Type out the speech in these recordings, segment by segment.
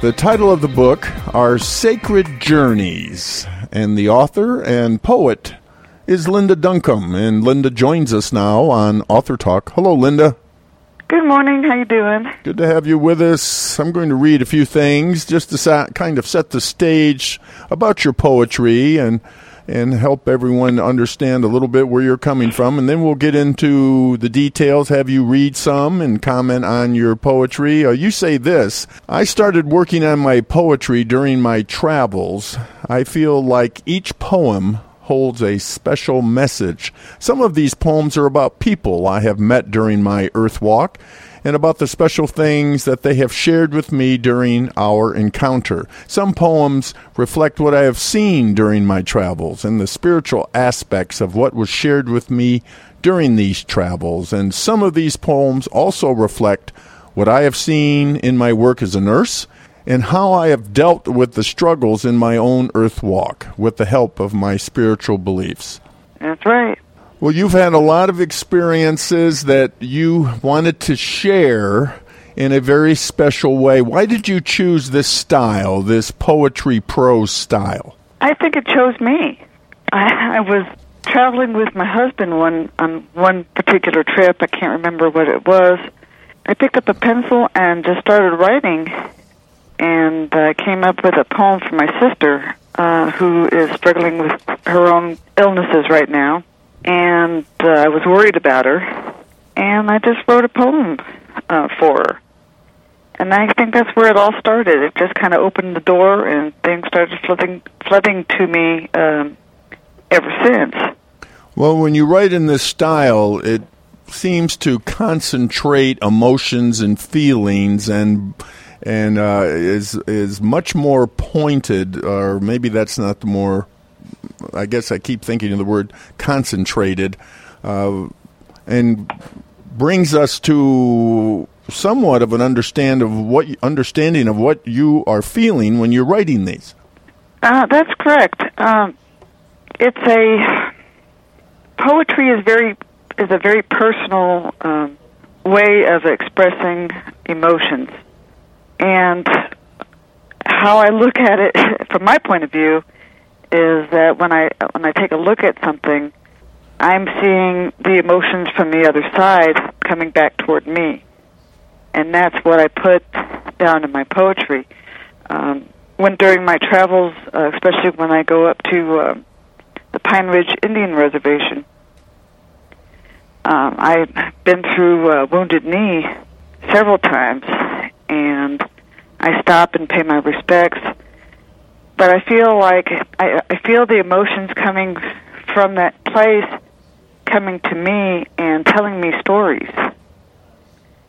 The title of the book Our Sacred Journeys, and the author and poet is Linda Duncombe, and Linda joins us now on Author Talk. Hello, Linda. Good morning. How you doing? Good to have you with us. I'm going to read a few things just to sa- kind of set the stage about your poetry and and help everyone understand a little bit where you're coming from. And then we'll get into the details, have you read some and comment on your poetry. Uh, you say this I started working on my poetry during my travels. I feel like each poem holds a special message. Some of these poems are about people I have met during my earth walk and about the special things that they have shared with me during our encounter. Some poems reflect what I have seen during my travels and the spiritual aspects of what was shared with me during these travels. And some of these poems also reflect what I have seen in my work as a nurse and how I have dealt with the struggles in my own earth walk with the help of my spiritual beliefs. That's right. Well, you've had a lot of experiences that you wanted to share in a very special way. Why did you choose this style, this poetry prose style? I think it chose me. I, I was traveling with my husband one on one particular trip. I can't remember what it was. I picked up a pencil and just started writing, and uh, came up with a poem for my sister, uh, who is struggling with her own illnesses right now and uh, I was worried about her, and I just wrote a poem uh, for her. And I think that's where it all started. It just kind of opened the door, and things started flooding flooding to me um, ever since. Well, when you write in this style, it seems to concentrate emotions and feelings and and uh, is is much more pointed, or maybe that's not the more I guess I keep thinking of the word concentrated, uh, and brings us to somewhat of an understand of what understanding of what you are feeling when you're writing these. Uh, that's correct. Um, it's a poetry is very is a very personal um, way of expressing emotions, and how I look at it from my point of view is that when I when I take a look at something, I'm seeing the emotions from the other side coming back toward me, and that's what I put down in my poetry. Um, when during my travels, uh, especially when I go up to uh, the Pine Ridge Indian Reservation, um, I've been through uh, Wounded Knee several times, and I stop and pay my respects but I feel like I, I feel the emotions coming from that place coming to me and telling me stories.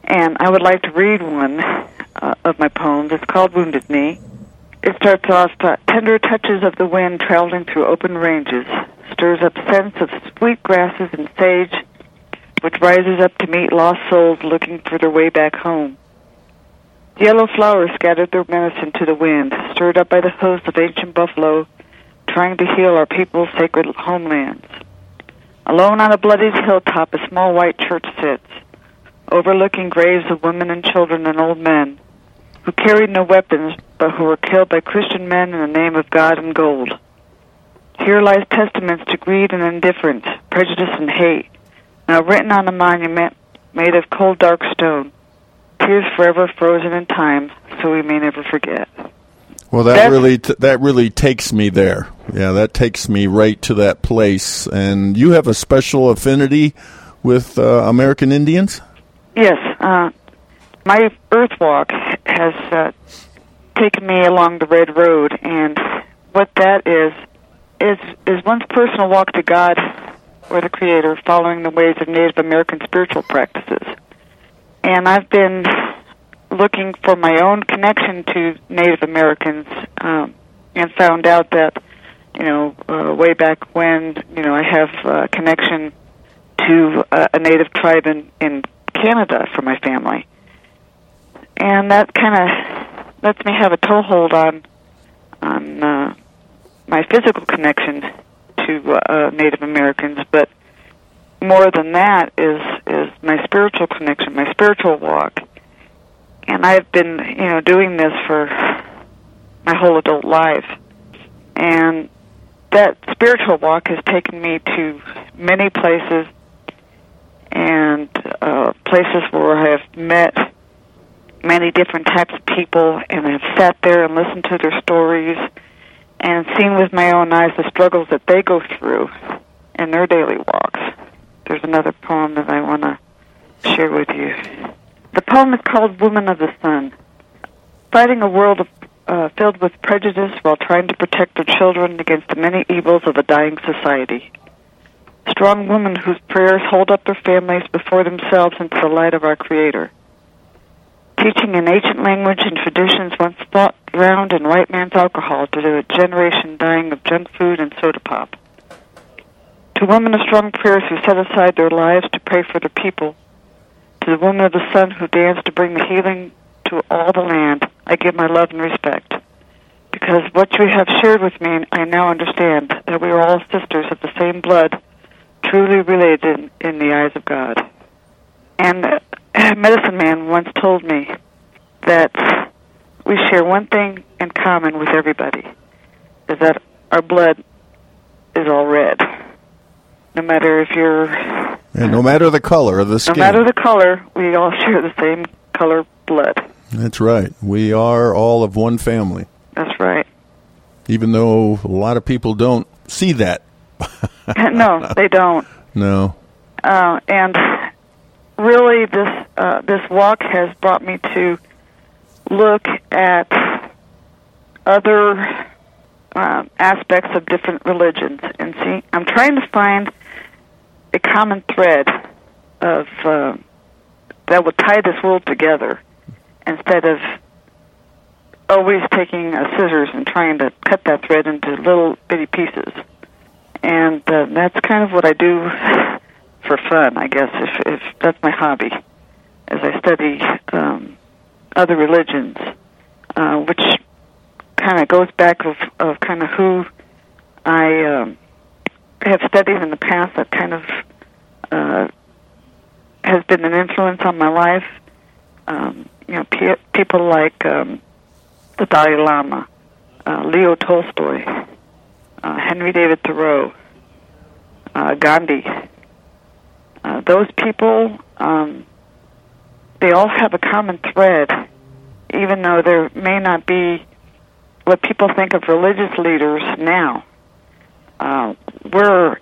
And I would like to read one uh, of my poems. It's called Wounded Knee. It starts off uh, tender touches of the wind traveling through open ranges, stirs up scents of sweet grasses and sage, which rises up to meet lost souls looking for their way back home. Yellow flowers scattered their medicine to the wind, stirred up by the hoofs of ancient buffalo, trying to heal our people's sacred homelands. Alone on a bloodied hilltop, a small white church sits, overlooking graves of women and children and old men, who carried no weapons, but who were killed by Christian men in the name of God and gold. Here lies testaments to greed and indifference, prejudice and hate, now written on a monument made of cold dark stone tears forever frozen in time, so we may never forget. Well, that That's, really t- that really takes me there. Yeah, that takes me right to that place. And you have a special affinity with uh, American Indians. Yes, uh, my Earth Walk has uh, taken me along the Red Road, and what that is is is one's personal walk to God or the Creator, following the ways of Native American spiritual practices and I've been looking for my own connection to Native Americans um, and found out that you know, uh, way back when, you know, I have a connection to uh, a native tribe in, in Canada for my family. And that kind of lets me have a toehold on on uh, my physical connection to uh, Native Americans, but more than that is is my spiritual connection, my spiritual walk. And I've been, you know, doing this for my whole adult life. And that spiritual walk has taken me to many places and uh, places where I have met many different types of people and have sat there and listened to their stories and seen with my own eyes the struggles that they go through in their daily walks. There's another poem that I want to share with you. The poem is called Woman of the Sun. Fighting a world of, uh, filled with prejudice while trying to protect their children against the many evils of a dying society. Strong women whose prayers hold up their families before themselves into the light of our Creator teaching an ancient language and traditions once thought drowned in white man's alcohol to a generation dying of junk food and soda pop. To women of strong prayers who set aside their lives to pray for their people, to the woman of the sun who danced to bring the healing to all the land, I give my love and respect. Because what you have shared with me, I now understand that we are all sisters of the same blood, truly related in the eyes of God. And medicine man once told me that we share one thing in common with everybody is that our blood is all red. No matter if you're and no matter the color of the skin. No matter the color, we all share the same color blood. That's right. We are all of one family. That's right. Even though a lot of people don't see that. no, they don't. No. Uh, and really this uh, this walk has brought me to look at other uh, aspects of different religions and see. I'm trying to find a common thread of uh, that will tie this world together instead of always taking a scissors and trying to cut that thread into little bitty pieces. And uh, that's kind of what I do for fun, I guess. If, if that's my hobby, as I study um, other religions, uh, which kind of goes back of, of kind of who I um, have studied in the past. That kind of uh, has been an influence on my life. Um, you know, pe- people like um, the Dalai Lama, uh, Leo Tolstoy, uh, Henry David Thoreau, uh, Gandhi, uh, those people, um, they all have a common thread, even though there may not be what people think of religious leaders now. Uh, we're,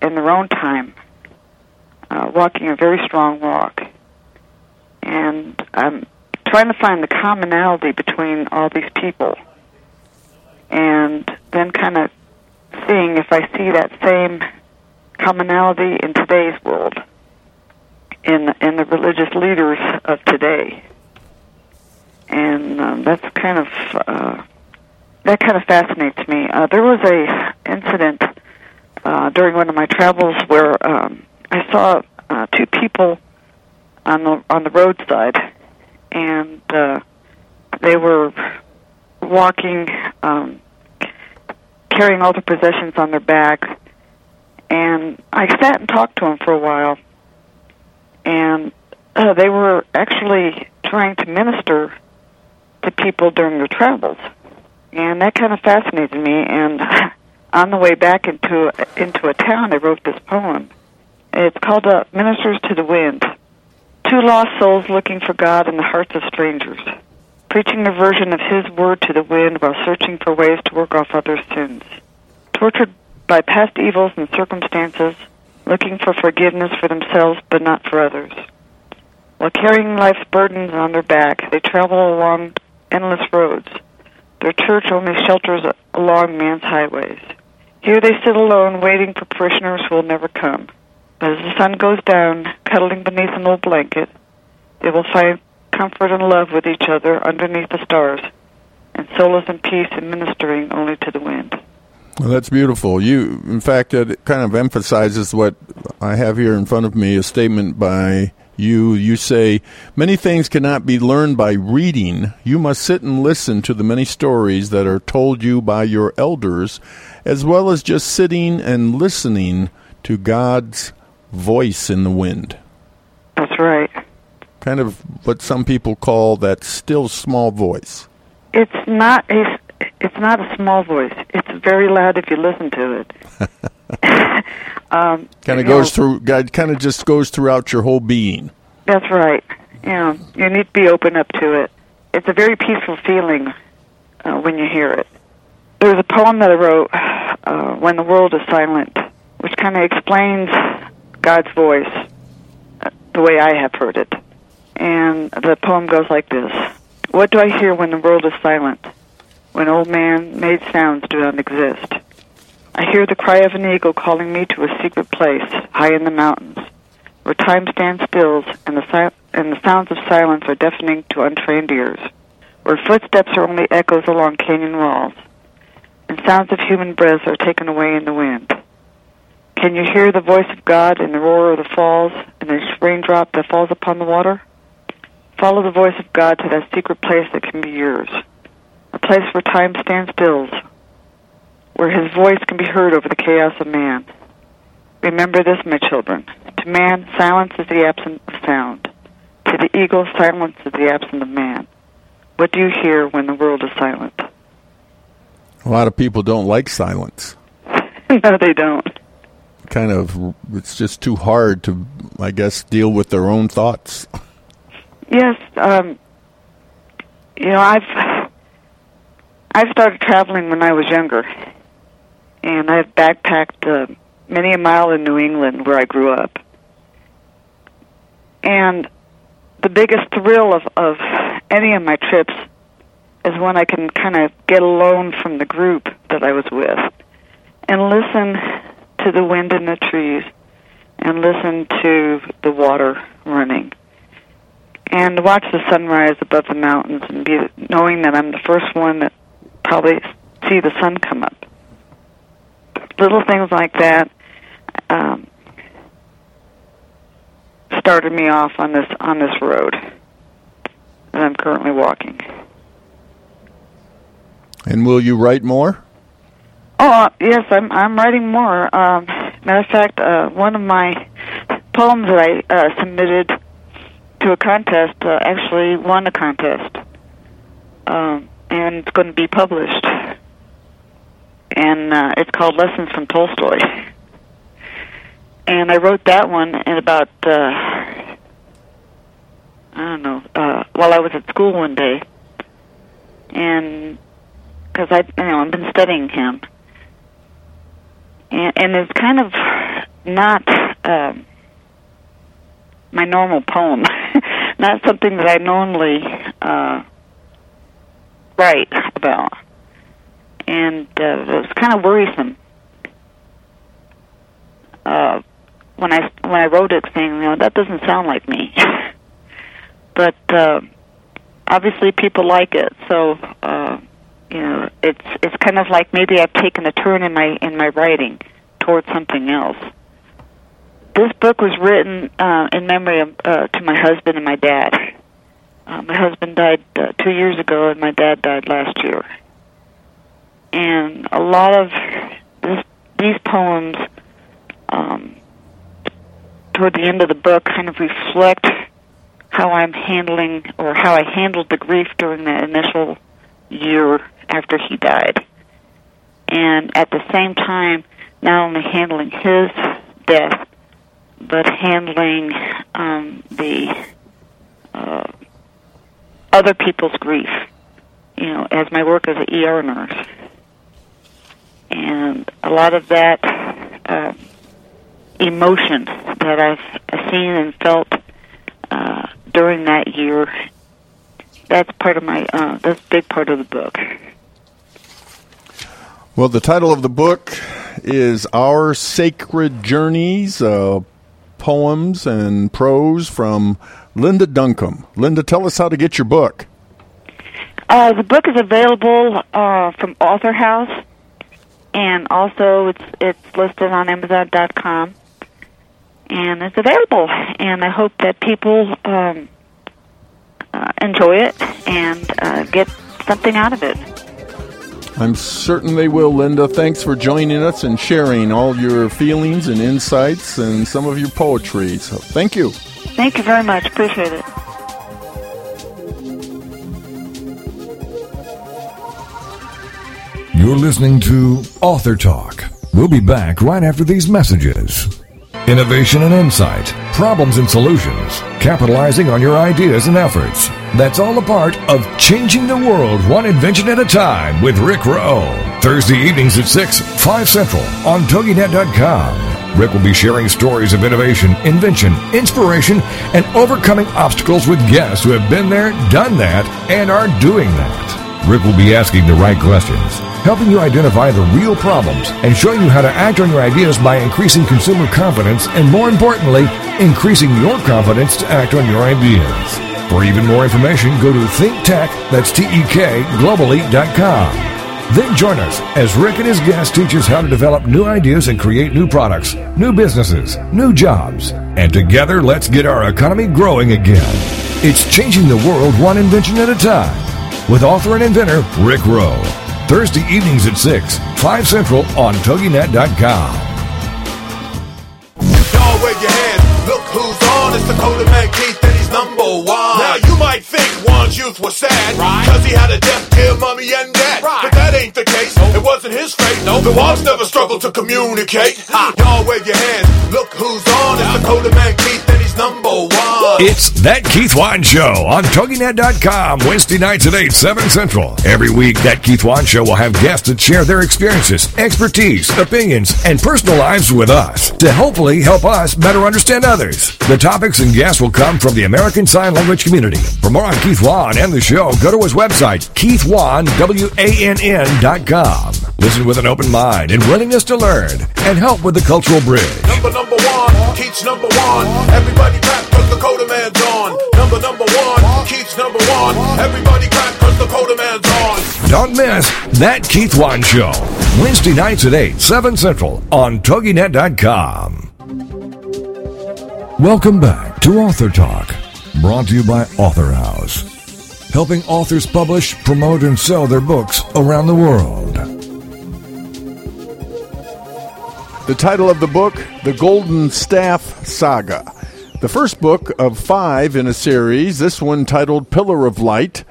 in their own time, uh, walking a very strong walk. And I'm trying to find the commonality between all these people. And then kind of seeing if I see that same commonality in today's world, in in the religious leaders of today, and um, that's kind of uh, that kind of fascinates me. Uh, there was a incident uh, during one of my travels where um, I saw uh, two people on the on the roadside, and uh, they were walking, um, carrying all their possessions on their back. And I sat and talked to them for a while, and uh, they were actually trying to minister to people during their travels, and that kind of fascinated me. And on the way back into into a town, I wrote this poem. It's called uh, "Ministers to the Wind." Two lost souls looking for God in the hearts of strangers, preaching a version of His word to the wind while searching for ways to work off others' sins. Tortured by past evils and circumstances, looking for forgiveness for themselves but not for others. While carrying life's burdens on their back, they travel along endless roads. Their church only shelters along man's highways. Here they sit alone, waiting for parishioners who will never come. But as the sun goes down, cuddling beneath an old blanket, they will find comfort and love with each other underneath the stars, and solace and peace in ministering only to the wind. Well, that's beautiful. You, in fact, it kind of emphasizes what I have here in front of me a statement by you. You say, Many things cannot be learned by reading. You must sit and listen to the many stories that are told you by your elders, as well as just sitting and listening to God's voice in the wind. That's right. Kind of what some people call that still small voice. It's not a it's not a small voice. It's very loud if you listen to it. um, kind of goes know, through. God kind of just goes throughout your whole being. That's right. Yeah, you need to be open up to it. It's a very peaceful feeling uh, when you hear it. There's a poem that I wrote, uh, "When the World is Silent," which kind of explains God's voice uh, the way I have heard it. And the poem goes like this: What do I hear when the world is silent? when old man-made sounds do not exist. I hear the cry of an eagle calling me to a secret place high in the mountains, where time stands still and the, si- and the sounds of silence are deafening to untrained ears, where footsteps are only echoes along canyon walls, and sounds of human breaths are taken away in the wind. Can you hear the voice of God in the roar of the falls and the raindrop that falls upon the water? Follow the voice of God to that secret place that can be yours a place where time stands still, where his voice can be heard over the chaos of man. Remember this, my children. To man, silence is the absence of sound. To the eagle, silence is the absence of man. What do you hear when the world is silent? A lot of people don't like silence. no, they don't. Kind of, it's just too hard to, I guess, deal with their own thoughts. Yes, um, you know, I've I've started traveling when I was younger, and I've backpacked uh, many a mile in New England where I grew up. And the biggest thrill of, of any of my trips is when I can kind of get alone from the group that I was with and listen to the wind in the trees and listen to the water running and watch the sunrise above the mountains and be knowing that I'm the first one that probably see the sun come up. Little things like that um, started me off on this on this road that I'm currently walking. And will you write more? Oh uh, yes, I'm I'm writing more. Um, matter of fact, uh, one of my poems that I uh, submitted to a contest uh, actually won a contest. Um, and it's going to be published. And uh, it's called Lessons from Tolstoy. And I wrote that one in about, uh, I don't know, uh, while I was at school one day. And because I, you know, I've been studying him. And, and it's kind of not uh, my normal poem, not something that I normally uh, right about, and uh, it was kind of worrisome. Uh, when I when I wrote it, saying, you know, that doesn't sound like me. but uh, obviously, people like it, so uh, you know, it's it's kind of like maybe I've taken a turn in my in my writing towards something else. This book was written uh, in memory of uh, to my husband and my dad. Uh, my husband died uh, two years ago, and my dad died last year. And a lot of this, these poems, um, toward the end of the book, kind of reflect how I'm handling or how I handled the grief during the initial year after he died. And at the same time, not only handling his death, but handling um, the uh, other people's grief, you know, as my work as an ER nurse. And a lot of that uh, emotion that I've seen and felt uh, during that year, that's part of my, uh, that's a big part of the book. Well, the title of the book is Our Sacred Journeys, uh, poems and prose from Linda Duncombe. Linda, tell us how to get your book. Uh, the book is available uh, from Author House, and also it's it's listed on Amazon.com, and it's available. And I hope that people um, uh, enjoy it and uh, get something out of it. I'm certain they will, Linda. Thanks for joining us and sharing all your feelings and insights and some of your poetry. So, thank you. Thank you very much. Appreciate it. You're listening to Author Talk. We'll be back right after these messages. Innovation and insight, problems and solutions, capitalizing on your ideas and efforts. That's all a part of Changing the World One Invention at a Time with Rick Rowe. Thursday evenings at 6, 5 Central on TogiNet.com. Rick will be sharing stories of innovation, invention, inspiration, and overcoming obstacles with guests who have been there, done that, and are doing that. Rick will be asking the right questions, helping you identify the real problems, and showing you how to act on your ideas by increasing consumer confidence and, more importantly, increasing your confidence to act on your ideas. For even more information, go to ThinkTek, that's T-E-K, globally.com. Then join us as Rick and his guests teach us how to develop new ideas and create new products, new businesses, new jobs. And together, let's get our economy growing again. It's changing the world one invention at a time with author and inventor Rick Rowe. Thursday evenings at 6, 5 Central on TogiNet.com. Y'all wave your hands. Look who's on. It's number one. Now you might think Juan's youth was sad. Right. Cause he had a deaf, dear mommy and dad. Right. But that ain't the case. It wasn't his fate. No. The Juans never struggled to communicate. Ha. Y'all wave your hands. Look who's on. It's Dakota Man Keith and he's number one. It's That Keith Wann Show on TogiNet.com, Wednesday nights at 8, 7 Central. Every week, That Keith Wann Show will have guests that share their experiences, expertise, opinions, and personal lives with us to hopefully help us better understand others. The topics and guests will come from the American Sign Language community. For more on Keith Wann and the show, go to his website, keithwann.com. Listen with an open mind and willingness to learn and help with the cultural bridge. Number number one, Keith's number one. Everybody clap cause the Dakota Man's on. Number number one, Keith's number one. Everybody clap cause the Dakota Man's on. Don't miss That Keith Wann Show. Wednesday nights at 8, 7 Central on TogiNet.com. Welcome back to Author Talk, brought to you by Author House, helping authors publish, promote, and sell their books around the world. The title of the book, The Golden Staff Saga. The first book of five in a series, this one titled Pillar of Light.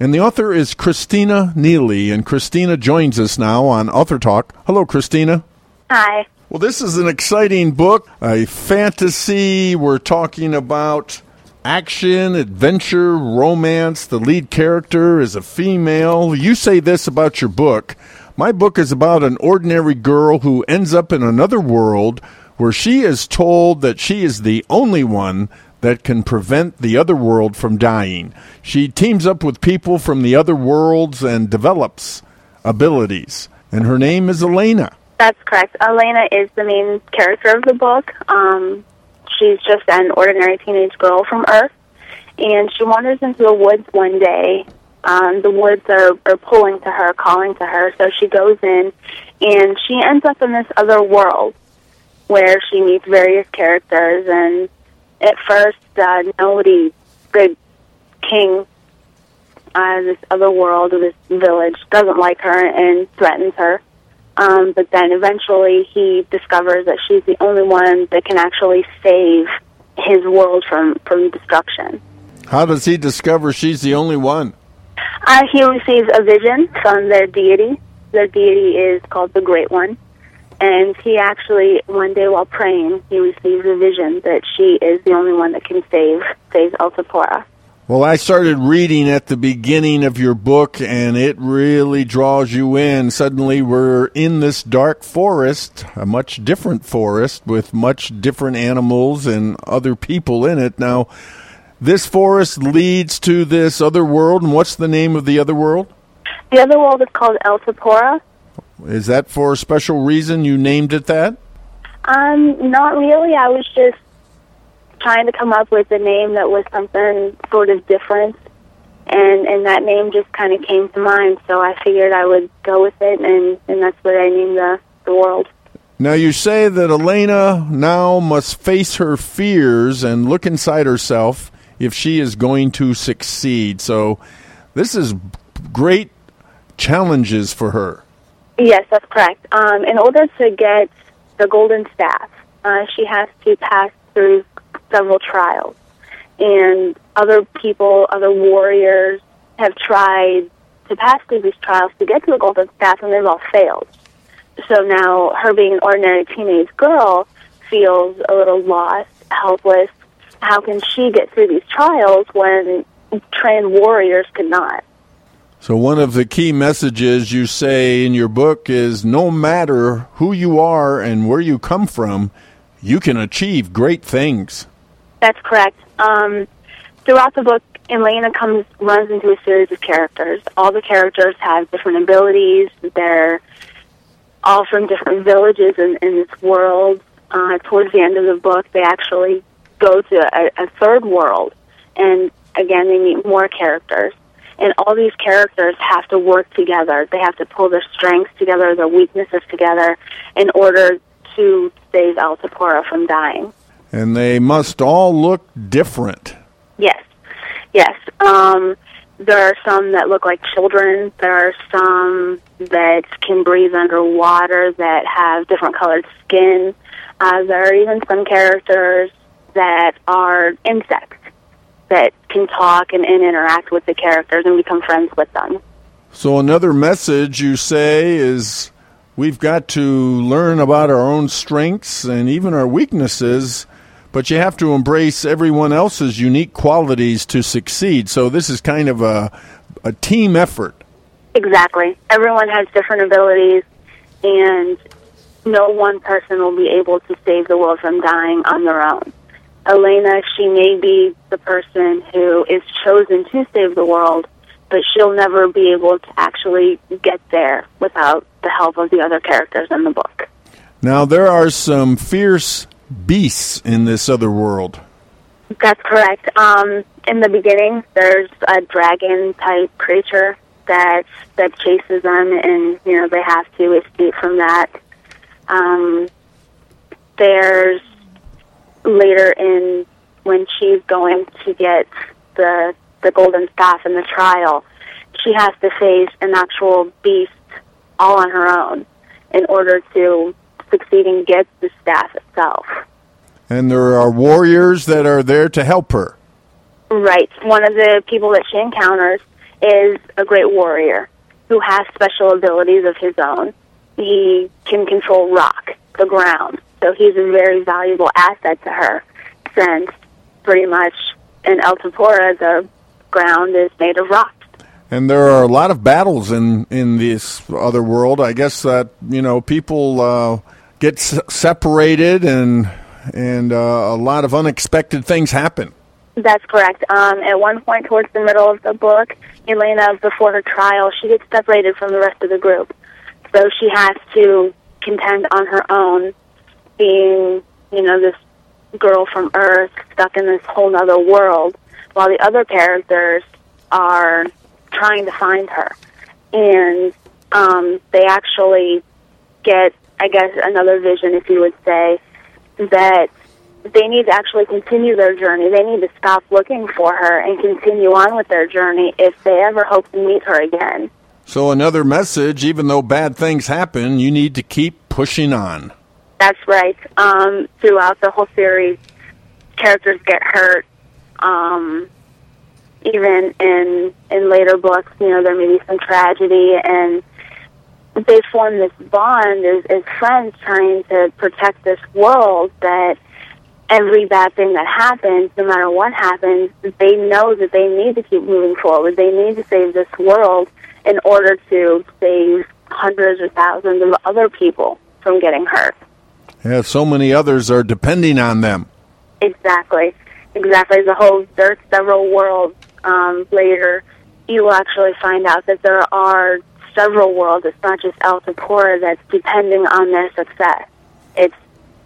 And the author is Christina Neely. And Christina joins us now on Author Talk. Hello, Christina. Hi. Well, this is an exciting book, a fantasy. We're talking about action, adventure, romance. The lead character is a female. You say this about your book. My book is about an ordinary girl who ends up in another world where she is told that she is the only one that can prevent the other world from dying. She teams up with people from the other worlds and develops abilities. And her name is Elena. That's correct. Elena is the main character of the book. Um, she's just an ordinary teenage girl from Earth, and she wanders into the woods one day. Um, the woods are, are pulling to her, calling to her, so she goes in, and she ends up in this other world where she meets various characters. And at first, uh, nobody, the king, uh, this other world, this village, doesn't like her and threatens her. Um, but then eventually he discovers that she's the only one that can actually save his world from, from destruction. How does he discover she's the only one? Uh, he receives a vision from their deity. Their deity is called the Great One. And he actually, one day while praying, he receives a vision that she is the only one that can save, save Altapora. Well, I started reading at the beginning of your book, and it really draws you in. Suddenly, we're in this dark forest, a much different forest with much different animals and other people in it. Now, this forest leads to this other world, and what's the name of the other world? The other world is called Altapora. Is that for a special reason you named it that? Um, not really. I was just trying to come up with a name that was something sort of different and and that name just kind of came to mind. So I figured I would go with it, and and that's what I named the the world. Now, you say that Elena now must face her fears and look inside herself if she is going to succeed. So, this is great challenges for her. Yes, that's correct. Um, in order to get the golden staff, uh, she has to pass through several trials. And other people, other warriors, have tried to pass through these trials to get to the golden staff, and they've all failed. So now, her being an ordinary teenage girl feels a little lost, helpless. How can she get through these trials when trained warriors could not? So, one of the key messages you say in your book is no matter who you are and where you come from, you can achieve great things. That's correct. Um, throughout the book, Elena comes runs into a series of characters. All the characters have different abilities. They're all from different villages in, in this world. Uh, towards the end of the book, they actually go to a, a third world, and again, they meet more characters. And all these characters have to work together. They have to pull their strengths together, their weaknesses together, in order to save Altapora from dying. And they must all look different. Yes, yes. Um, there are some that look like children. There are some that can breathe underwater that have different colored skin. Uh, there are even some characters that are insects that can talk and, and interact with the characters and become friends with them. So, another message you say is we've got to learn about our own strengths and even our weaknesses, but you have to embrace everyone else's unique qualities to succeed. So, this is kind of a, a team effort. Exactly. Everyone has different abilities, and no one person will be able to save the world from dying on their own. Elena, she may be the person who is chosen to save the world, but she'll never be able to actually get there without the help of the other characters in the book. Now, there are some fierce beasts in this other world. That's correct. Um, in the beginning, there's a dragon type creature that that chases them, and you know they have to escape from that. Um, there's later in when she's going to get the the golden staff in the trial, she has to face an actual beast all on her own in order to succeed and get the staff itself. And there are warriors that are there to help her. Right. One of the people that she encounters is a great warrior who has special abilities of his own. He can control rock, the ground, so he's a very valuable asset to her since pretty much in Altapora the ground is made of rock. And there are a lot of battles in, in this other world. I guess that, you know, people uh, get s- separated and, and uh, a lot of unexpected things happen. That's correct. Um, at one point towards the middle of the book, Elena, before her trial, she gets separated from the rest of the group. So she has to contend on her own being, you know, this girl from Earth stuck in this whole other world, while the other characters are trying to find her. And um, they actually get, I guess, another vision, if you would say, that they need to actually continue their journey. They need to stop looking for her and continue on with their journey if they ever hope to meet her again. So, another message even though bad things happen, you need to keep pushing on. That's right. Um, throughout the whole series, characters get hurt. Um, even in in later books, you know, there may be some tragedy, and they form this bond as, as friends, trying to protect this world. That every bad thing that happens, no matter what happens, they know that they need to keep moving forward. They need to save this world in order to save hundreds or thousands of other people from getting hurt. Yeah, so many others are depending on them. Exactly, exactly. The whole there's several worlds um, later. You will actually find out that there are several worlds. It's not just Altapora that's depending on their success. It's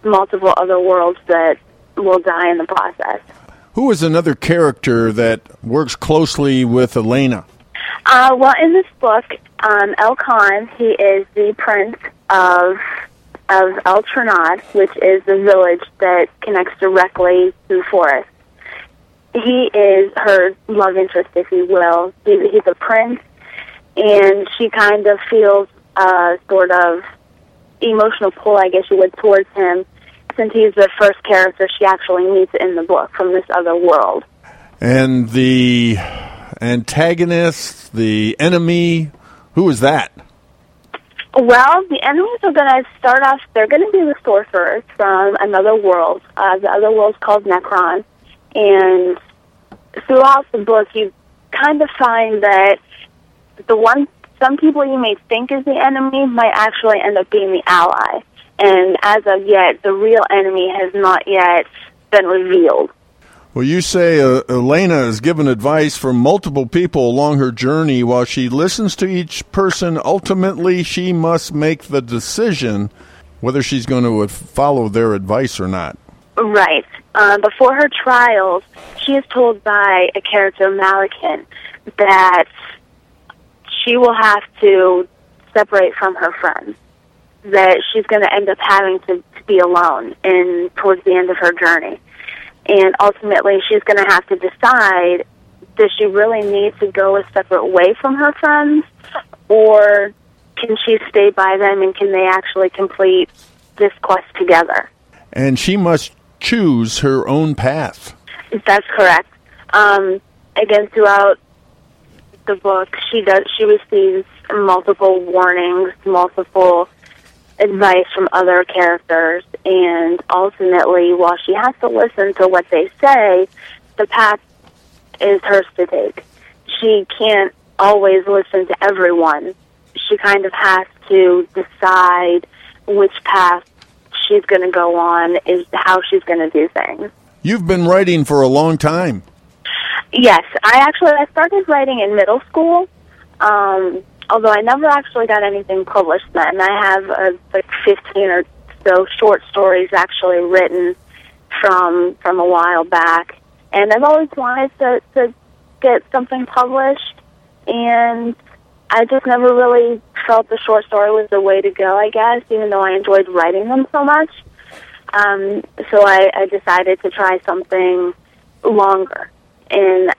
multiple other worlds that will die in the process. Who is another character that works closely with Elena? Uh, well, in this book, um, El Khan, he is the prince of of El Trinad, which is the village that connects directly to the forest. He is her love interest, if you will. He, he's a prince, and she kind of feels a sort of emotional pull, I guess you would, towards him, since he's the first character she actually meets in the book from this other world. And the antagonist, the enemy, who is that? Well, the enemies are going to start off, they're going to be the sorcerers from another world. Uh, the other world's called Necron. And throughout the book, you kind of find that the one, some people you may think is the enemy might actually end up being the ally. And as of yet, the real enemy has not yet been revealed. Well, you say uh, Elena is given advice from multiple people along her journey. While she listens to each person, ultimately she must make the decision whether she's going to follow their advice or not. Right. Uh, before her trials, she is told by a character, Malikan, that she will have to separate from her friends. That she's going to end up having to, to be alone in towards the end of her journey. And ultimately she's going to have to decide does she really need to go a separate way from her friends or can she stay by them and can they actually complete this quest together? And she must choose her own path. That's correct. Um, again throughout the book she does she receives multiple warnings multiple advice from other characters, and ultimately, while she has to listen to what they say, the path is hers to take. She can't always listen to everyone. She kind of has to decide which path she's going to go on, is how she's going to do things. You've been writing for a long time. Yes, I actually I started writing in middle school. Um, although I never actually got anything published then. I have uh, like 15 or so short stories actually written from from a while back, and I've always wanted to to get something published, and I just never really felt the short story was the way to go. I guess, even though I enjoyed writing them so much, um, so I, I decided to try something longer, and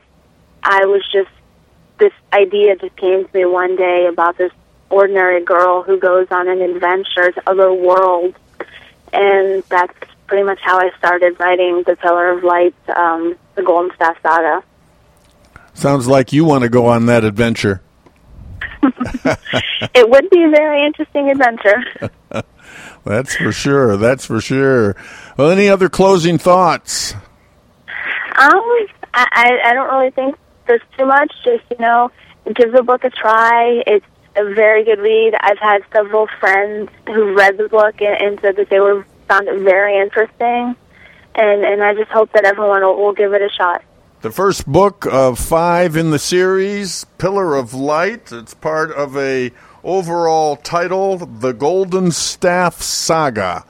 I was just this idea just came to me one day about this ordinary girl who goes on an adventure to other worlds, and that's pretty much how I started writing the Pillar of Light, um, the Golden Staff Saga. Sounds like you want to go on that adventure. it would be a very interesting adventure. That's for sure. That's for sure. Well, any other closing thoughts? Um, I, I don't really think there's too much. Just you know, give the book a try. It's a very good read. I've had several friends who read the book and, and said that they were found it very interesting, and and I just hope that everyone will, will give it a shot. The first book of five in the series, Pillar of Light. It's part of a overall title, The Golden Staff Saga.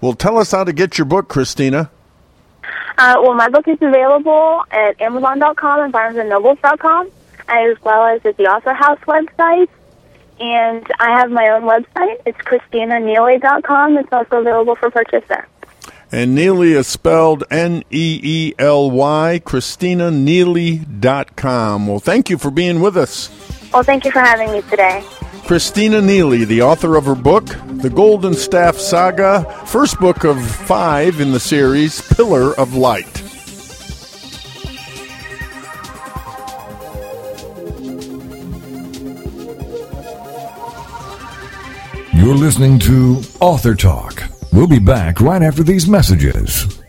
Well, tell us how to get your book, Christina. Uh, well, my book is available at Amazon.com and BarnesandNobles.com, as well as at the Author House website. And I have my own website. It's ChristinaNeely.com. It's also available for purchase there. And Neely is spelled N E E L Y, ChristinaNeely.com. Well, thank you for being with us. Well, thank you for having me today. Christina Neely, the author of her book, The Golden Staff Saga, first book of five in the series, Pillar of Light. You're listening to Author Talk. We'll be back right after these messages.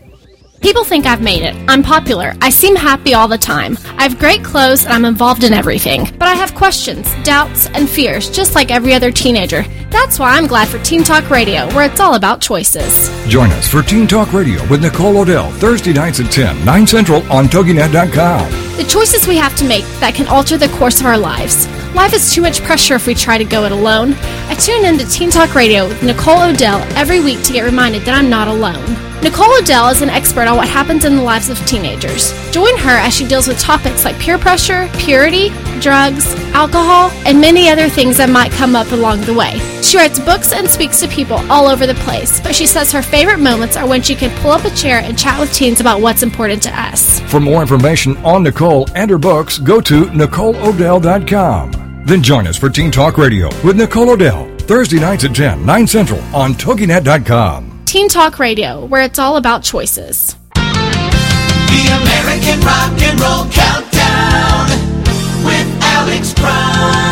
People think I've made it. I'm popular. I seem happy all the time. I have great clothes and I'm involved in everything. But I have questions, doubts, and fears, just like every other teenager. That's why I'm glad for Teen Talk Radio, where it's all about choices. Join us for Teen Talk Radio with Nicole O'Dell, Thursday nights at 10, 9 Central on TogiNet.com. The choices we have to make that can alter the course of our lives. Life is too much pressure if we try to go it alone. I tune in to Teen Talk Radio with Nicole O'Dell every week to get reminded that I'm not alone. Nicole O'Dell is an expert on what happens in the lives of teenagers. Join her as she deals with topics like peer pressure, purity, drugs, alcohol, and many other things that might come up along the way. She writes books and speaks to people all over the place, but she says her favorite moments are when she can pull up a chair and chat with teens about what's important to us. For more information on Nicole and her books, go to NicoleOdell.com. Then join us for Teen Talk Radio with Nicole O'Dell, Thursday nights at 10, 9 Central on TogiNet.com. Teen Talk Radio, where it's all about choices. The American Rock and Roll Countdown with Alex Prime.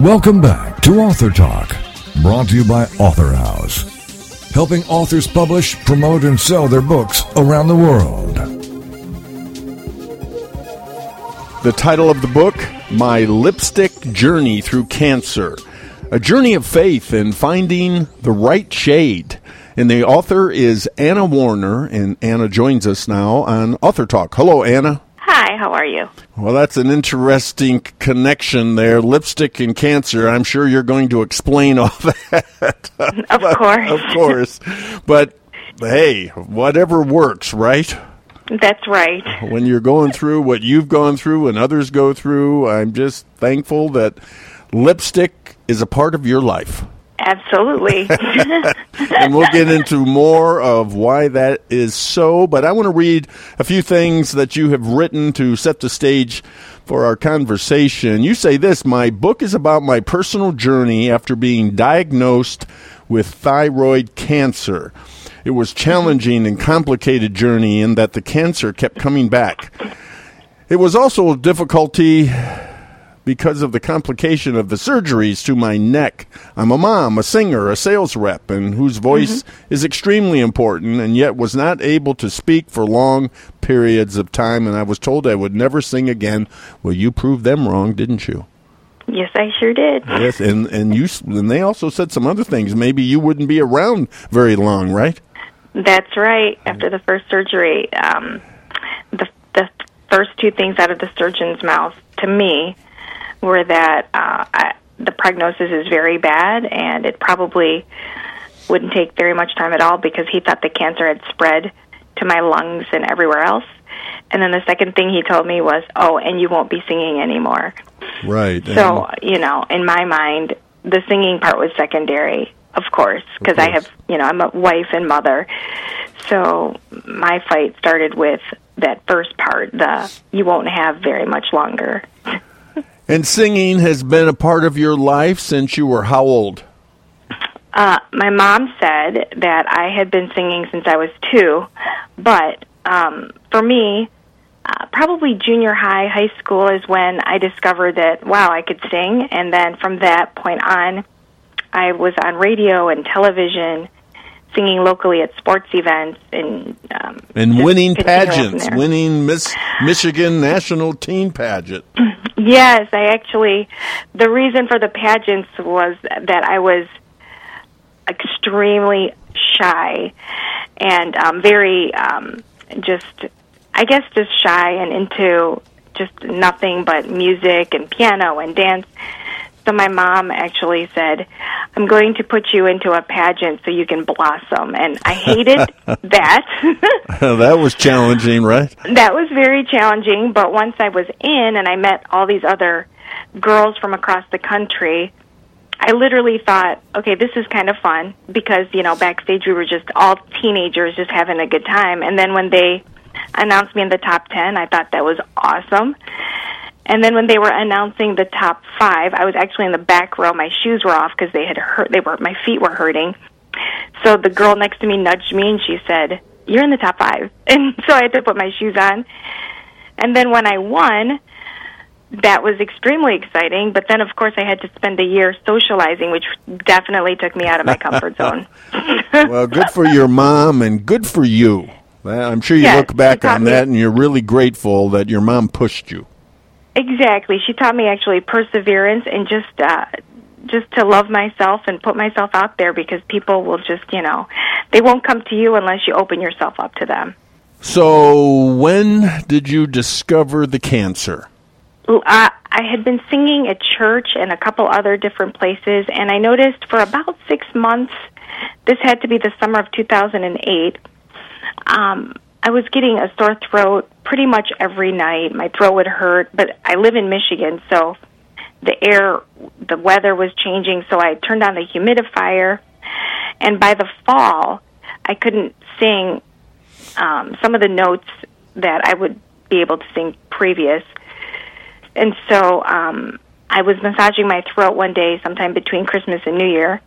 Welcome back to Author Talk, brought to you by Author House, helping authors publish, promote, and sell their books around the world. The title of the book, My Lipstick Journey Through Cancer. A journey of faith in finding the right shade. And the author is Anna Warner, and Anna joins us now on Author Talk. Hello, Anna. How are you? Well, that's an interesting connection there. Lipstick and cancer. I'm sure you're going to explain all that. Of course. of course. But hey, whatever works, right? That's right. when you're going through what you've gone through and others go through, I'm just thankful that lipstick is a part of your life. Absolutely. and we'll get into more of why that is so. But I want to read a few things that you have written to set the stage for our conversation. You say this My book is about my personal journey after being diagnosed with thyroid cancer. It was challenging and complicated journey in that the cancer kept coming back. It was also a difficulty because of the complication of the surgeries to my neck. I'm a mom, a singer, a sales rep, and whose voice is extremely important, and yet was not able to speak for long periods of time. And I was told I would never sing again. Well, you proved them wrong, didn't you? yes, I sure did. Yes, and and you and they also said some other things. Maybe you wouldn't be around very long, right? That's right. After the first surgery, um, the the first two things out of the surgeon's mouth to me were that uh, I, the prognosis is very bad, and it probably wouldn't take very much time at all because he thought the cancer had spread to my lungs and everywhere else. And then the second thing he told me was, "Oh, and you won't be singing anymore." Right. So, you know, in my mind, the singing part was secondary, of course, because I have, you know, I'm a wife and mother. So my fight started with that first part, the you won't have very much longer. And singing has been a part of your life since you were how old? Uh, my mom said that I had been singing since I was two, but um, for me, uh, probably junior high, high school is when I discovered that wow, I could sing, and then from that point on, I was on radio and television, singing locally at sports events, and um, And winning pageants, winning Miss Michigan National Teen Pageant. Yes, I actually. The reason for the pageants was that I was extremely shy and um, very um, just, I guess, just shy and into just nothing but music and piano and dance. So my mom actually said, "I'm going to put you into a pageant so you can blossom," and I hated that. that was challenging, right? that was very challenging, but once I was in and I met all these other girls from across the country, I literally thought, okay, this is kind of fun because, you know, backstage we were just all teenagers just having a good time. And then when they announced me in the top 10, I thought that was awesome. And then when they were announcing the top 5, I was actually in the back row. My shoes were off because they had hurt they were my feet were hurting. So the girl next to me nudged me and she said, "You're in the top 5." And so I had to put my shoes on. And then when I won, that was extremely exciting. But then, of course, I had to spend a year socializing, which definitely took me out of my comfort zone. Well, good for your mom and good for you. I'm sure you Yeah, look back on me- that and you're really grateful that your mom pushed you. Exactly. She taught me actually perseverance and just uh just to love myself and put myself out there because people will just, you know, they won't come to you unless you open yourself up to them. So, when did you discover the cancer? Uh, I had been singing at church and a couple other different places, and I noticed for about six months, this had to be the summer of 2008, um, I was getting a sore throat pretty much every night. My throat would hurt, but I live in Michigan, so the air, the weather was changing, so I turned on the humidifier, and by the fall, I couldn't sing um, some of the notes that I would be able to sing previous. And so um, I was massaging my throat one day, sometime between Christmas and New Year,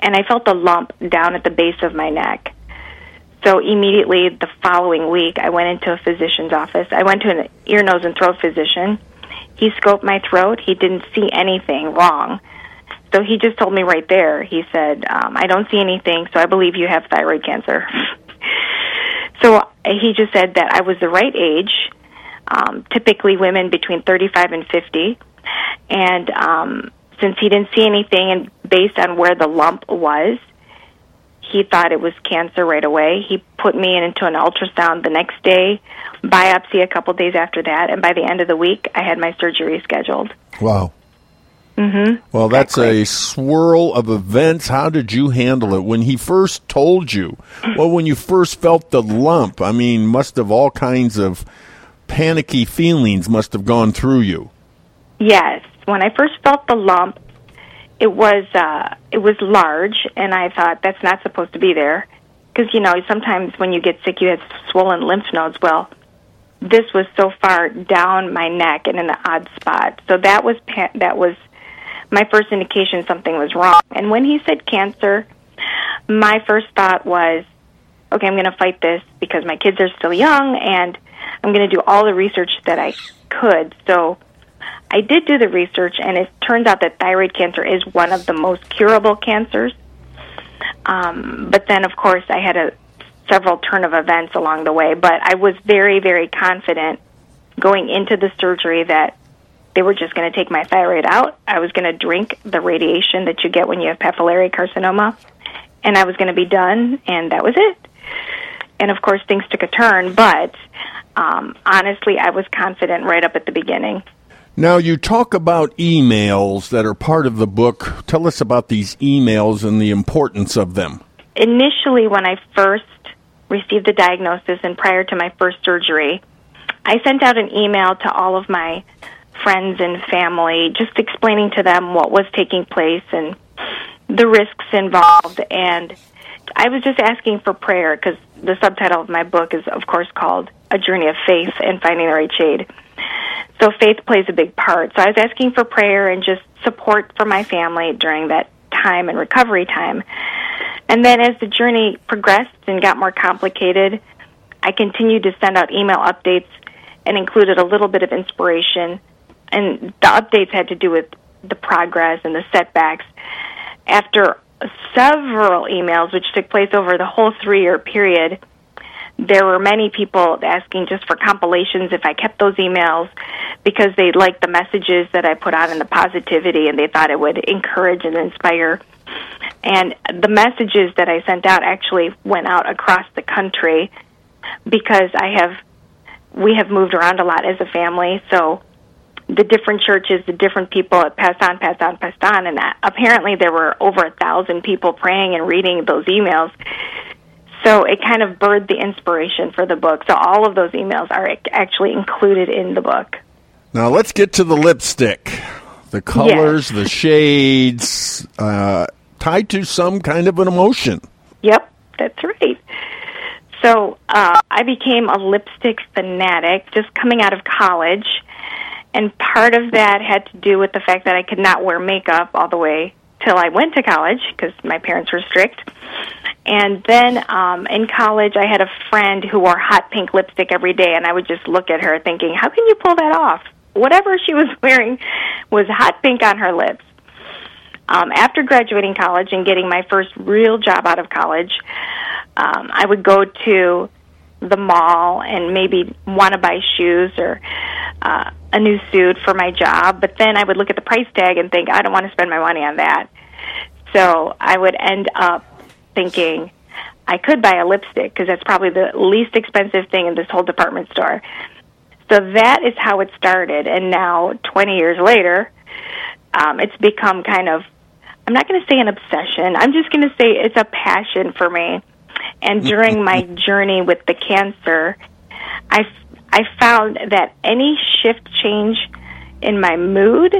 and I felt a lump down at the base of my neck. So immediately the following week, I went into a physician's office. I went to an ear, nose, and throat physician. He scoped my throat. He didn't see anything wrong. So he just told me right there, he said, um, I don't see anything, so I believe you have thyroid cancer. so he just said that I was the right age, um, typically women between 35 and 50. And um, since he didn't see anything, and based on where the lump was, he thought it was cancer right away. He put me in into an ultrasound the next day, biopsy a couple days after that, and by the end of the week, I had my surgery scheduled. Wow. Mm-hmm. Well, that's a swirl of events. How did you handle it when he first told you? Well, when you first felt the lump, I mean, must have all kinds of panicky feelings must have gone through you. Yes, when I first felt the lump, it was uh, it was large, and I thought that's not supposed to be there, because you know sometimes when you get sick, you have swollen lymph nodes. Well, this was so far down my neck and in an odd spot, so that was pa- that was my first indication something was wrong. And when he said cancer, my first thought was, okay, I'm going to fight this because my kids are still young, and I'm going to do all the research that I could. So I did do the research, and it turns out that thyroid cancer is one of the most curable cancers. Um, but then, of course, I had a several turn of events along the way. But I was very, very confident going into the surgery that they were just going to take my thyroid out. I was going to drink the radiation that you get when you have papillary carcinoma, and I was going to be done, and that was it. And of course, things took a turn, but um, honestly, I was confident right up at the beginning. Now, you talk about emails that are part of the book. Tell us about these emails and the importance of them. initially when I first received the diagnosis and prior to my first surgery, I sent out an email to all of my friends and family just explaining to them what was taking place and the risks involved and I was just asking for prayer because the subtitle of my book is of course called A Journey of Faith and Finding the Right Shade. So faith plays a big part. So I was asking for prayer and just support for my family during that time and recovery time. And then as the journey progressed and got more complicated, I continued to send out email updates and included a little bit of inspiration. And the updates had to do with the progress and the setbacks. After several emails, which took place over the whole three year period, there were many people asking just for compilations if I kept those emails because they liked the messages that I put out and the positivity and they thought it would encourage and inspire. And the messages that I sent out actually went out across the country because I have we have moved around a lot as a family, so the different churches, the different people it passed on, passed on, passed on, and apparently there were over a thousand people praying and reading those emails. So it kind of birthed the inspiration for the book. So all of those emails are actually included in the book. Now, let's get to the lipstick. The colors, the shades, uh, tied to some kind of an emotion. Yep, that's right. So uh, I became a lipstick fanatic just coming out of college, and part of that had to do with the fact that I could not wear makeup all the way till I went to college because my parents were strict. And then um, in college, I had a friend who wore hot pink lipstick every day, and I would just look at her thinking, "How can you pull that off?" Whatever she was wearing was hot pink on her lips. Um, after graduating college and getting my first real job out of college, um, I would go to the mall and maybe want to buy shoes or uh, a new suit for my job, but then I would look at the price tag and think, I don't want to spend my money on that. So I would end up thinking I could buy a lipstick because that's probably the least expensive thing in this whole department store. So that is how it started, and now 20 years later, um, it's become kind of I'm not going to say an obsession. I'm just going to say it's a passion for me. And during my journey with the cancer, I I found that any shift change in my mood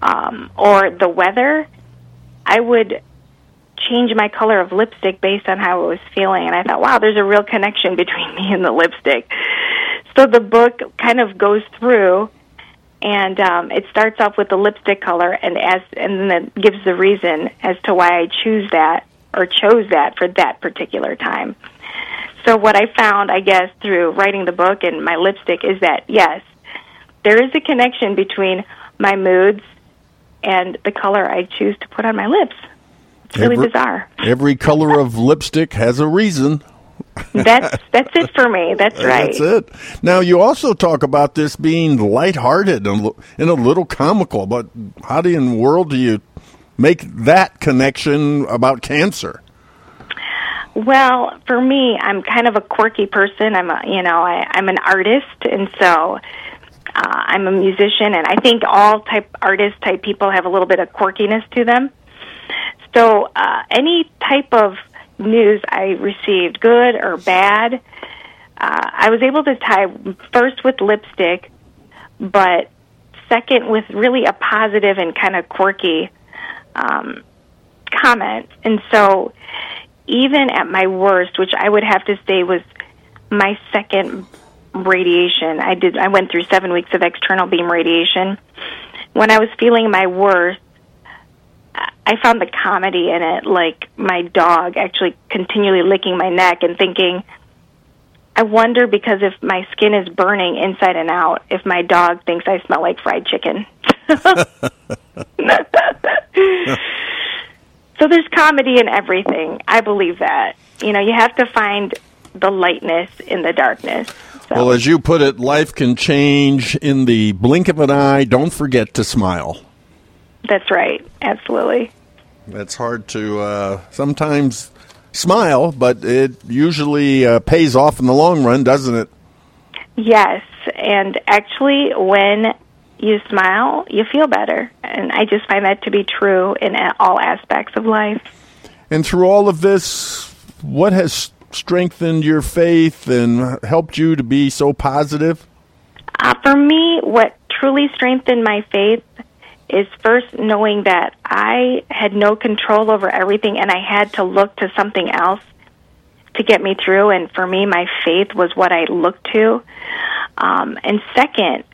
um, or the weather, I would change my color of lipstick based on how I was feeling. And I thought, wow, there's a real connection between me and the lipstick. So the book kind of goes through and um, it starts off with the lipstick color and as and then it gives the reason as to why I choose that or chose that for that particular time. So what I found, I guess, through writing the book and my lipstick is that yes, there is a connection between my moods and the color I choose to put on my lips. It's really Every- bizarre. Every color of lipstick has a reason. That's that's it for me. That's right. That's it. Now you also talk about this being lighthearted and, and a little comical, but how do in the world do you make that connection about cancer? Well, for me, I'm kind of a quirky person. I'm a, you know, I, I'm an artist, and so uh, I'm a musician, and I think all type artist type people have a little bit of quirkiness to them. So, uh, any type of news I received, good or bad, uh, I was able to tie first with lipstick, but second with really a positive and kind of quirky um, comment. And so, even at my worst, which I would have to say was my second radiation, I did. I went through seven weeks of external beam radiation. When I was feeling my worst, I found the comedy in it, like my dog actually continually licking my neck and thinking, I wonder because if my skin is burning inside and out, if my dog thinks I smell like fried chicken. so there's comedy in everything. I believe that. You know, you have to find the lightness in the darkness. So Well, as you put it, life can change in the blink of an eye. Don't forget to smile. that's right. Absolutely. That's hard to uh, sometimes smile, but it usually uh, pays off in the long run, doesn't it? Yes, and actually, when you smile, you feel better, and I just find that to be true in all aspects of life. And through all of this, what has strengthened your faith and helped you to be so positive? Uh, for me, what truly strengthened my faith is first knowing that I had no control over everything, and I had to look to something else to get me through. And for me, my faith was what I looked to. Um, and second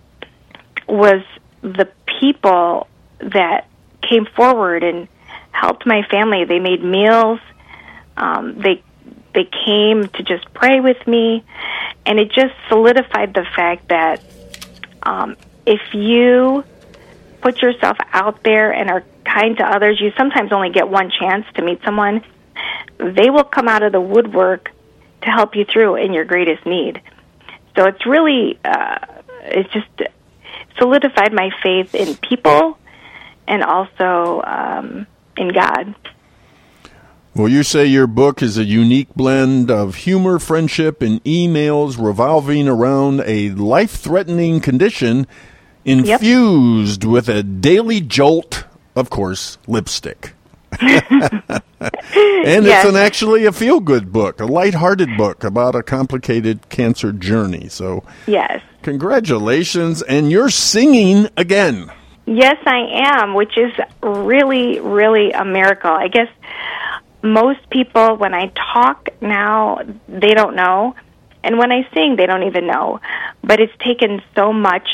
was the people that came forward and helped my family. They made meals. Um, they they came to just pray with me, and it just solidified the fact that um, if you put yourself out there and are kind to others, you sometimes only get one chance to meet someone. They will come out of the woodwork to help you through in your greatest need. So it's really, uh, it's just solidified my faith in people and also um, in God. Well, you say your book is a unique blend of humor, friendship, and emails revolving around a life threatening condition infused with a daily jolt, of course, lipstick. and Yes. it's an actually a feel good book, a lighthearted book about a complicated cancer journey. So, Yes. congratulations. And you're singing again. Yes, I am, which is really, really a miracle. I guess most people, when I talk now, they don't know. And when I sing, they don't even know. But it's taken so much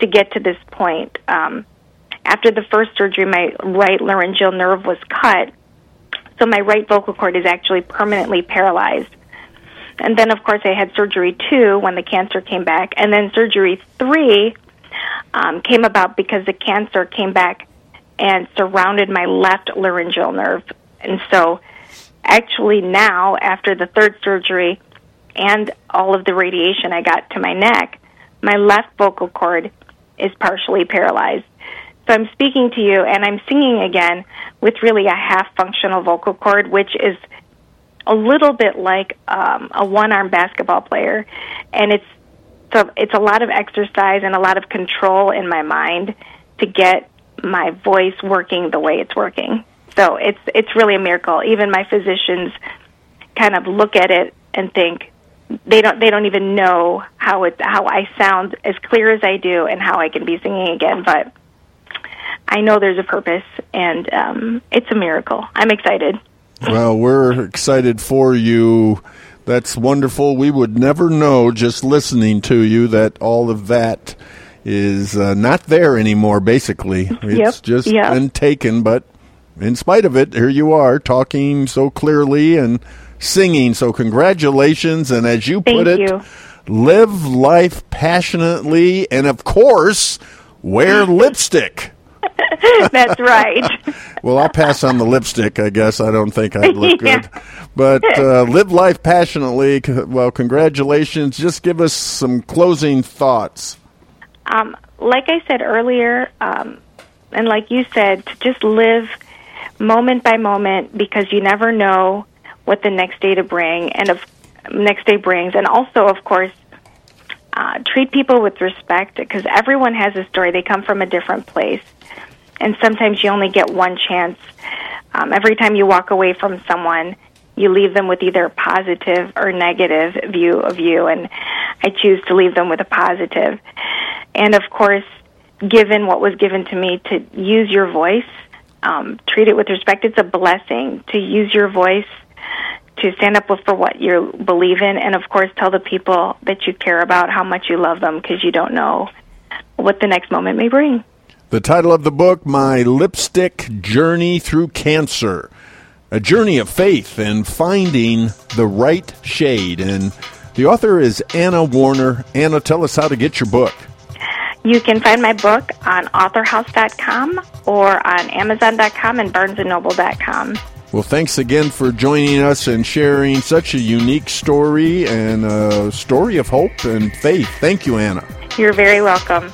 to get to this point. Um, after the first surgery, my right laryngeal nerve was cut. So my right vocal cord is actually permanently paralyzed. And then, of course, I had surgery two when the cancer came back. And then surgery three um, came about because the cancer came back and surrounded my left laryngeal nerve. And so, actually, now, after the third surgery, and all of the radiation I got to my neck, my left vocal cord is partially paralyzed. So I'm speaking to you and I'm singing again with really a half functional vocal cord, which is a little bit like um, a one arm basketball player. And it's so it's a lot of exercise and a lot of control in my mind to get my voice working the way it's working. So it's it's really a miracle. Even my physicians kind of look at it and think they don't they don't even know how it how I sound as clear as I do and how I can be singing again. But I know there's a purpose, and um, it's a miracle. I'm excited. Well, we're excited for you. That's wonderful. We would never know just listening to you that all of that is uh, not there anymore, basically. It's Yep, just yep. been taken, but in spite of it, here you are talking so clearly and singing. So, congratulations. And as you put Thank it, you. live life passionately and, of course, wear lipstick. That's right. Well, I'll pass on the lipstick. I guess I don't think I'd look Yeah. good, but uh, live life passionately. Well, congratulations. Just give us some closing thoughts. Um, like I said earlier, um, and like you said, to just live moment by moment because you never know what the next day to bring and of next day brings, and also, of course, uh, treat people with respect because everyone has a story. They come from a different place, and sometimes you only get one chance. Um, every time you walk away from someone, you leave them with either a positive or negative view of you, and I choose to leave them with a positive. And of course, given what was given to me to use your voice, um, treat it with respect. It's a blessing to use your voice to stand up for what you believe in, and of course, tell the people that you care about how much you love them because you don't know what the next moment may bring. The title of the book, My Lipstick Journey Through Cancer. A journey of faith and finding the right shade. And the author is Anna Warner. Anna, tell us how to get your book. You can find my book on authorhouse.com or on amazon.com and barnesandnoble.com. Well, thanks again for joining us and sharing such a unique story and a story of hope and faith. Thank you, Anna. You're very welcome.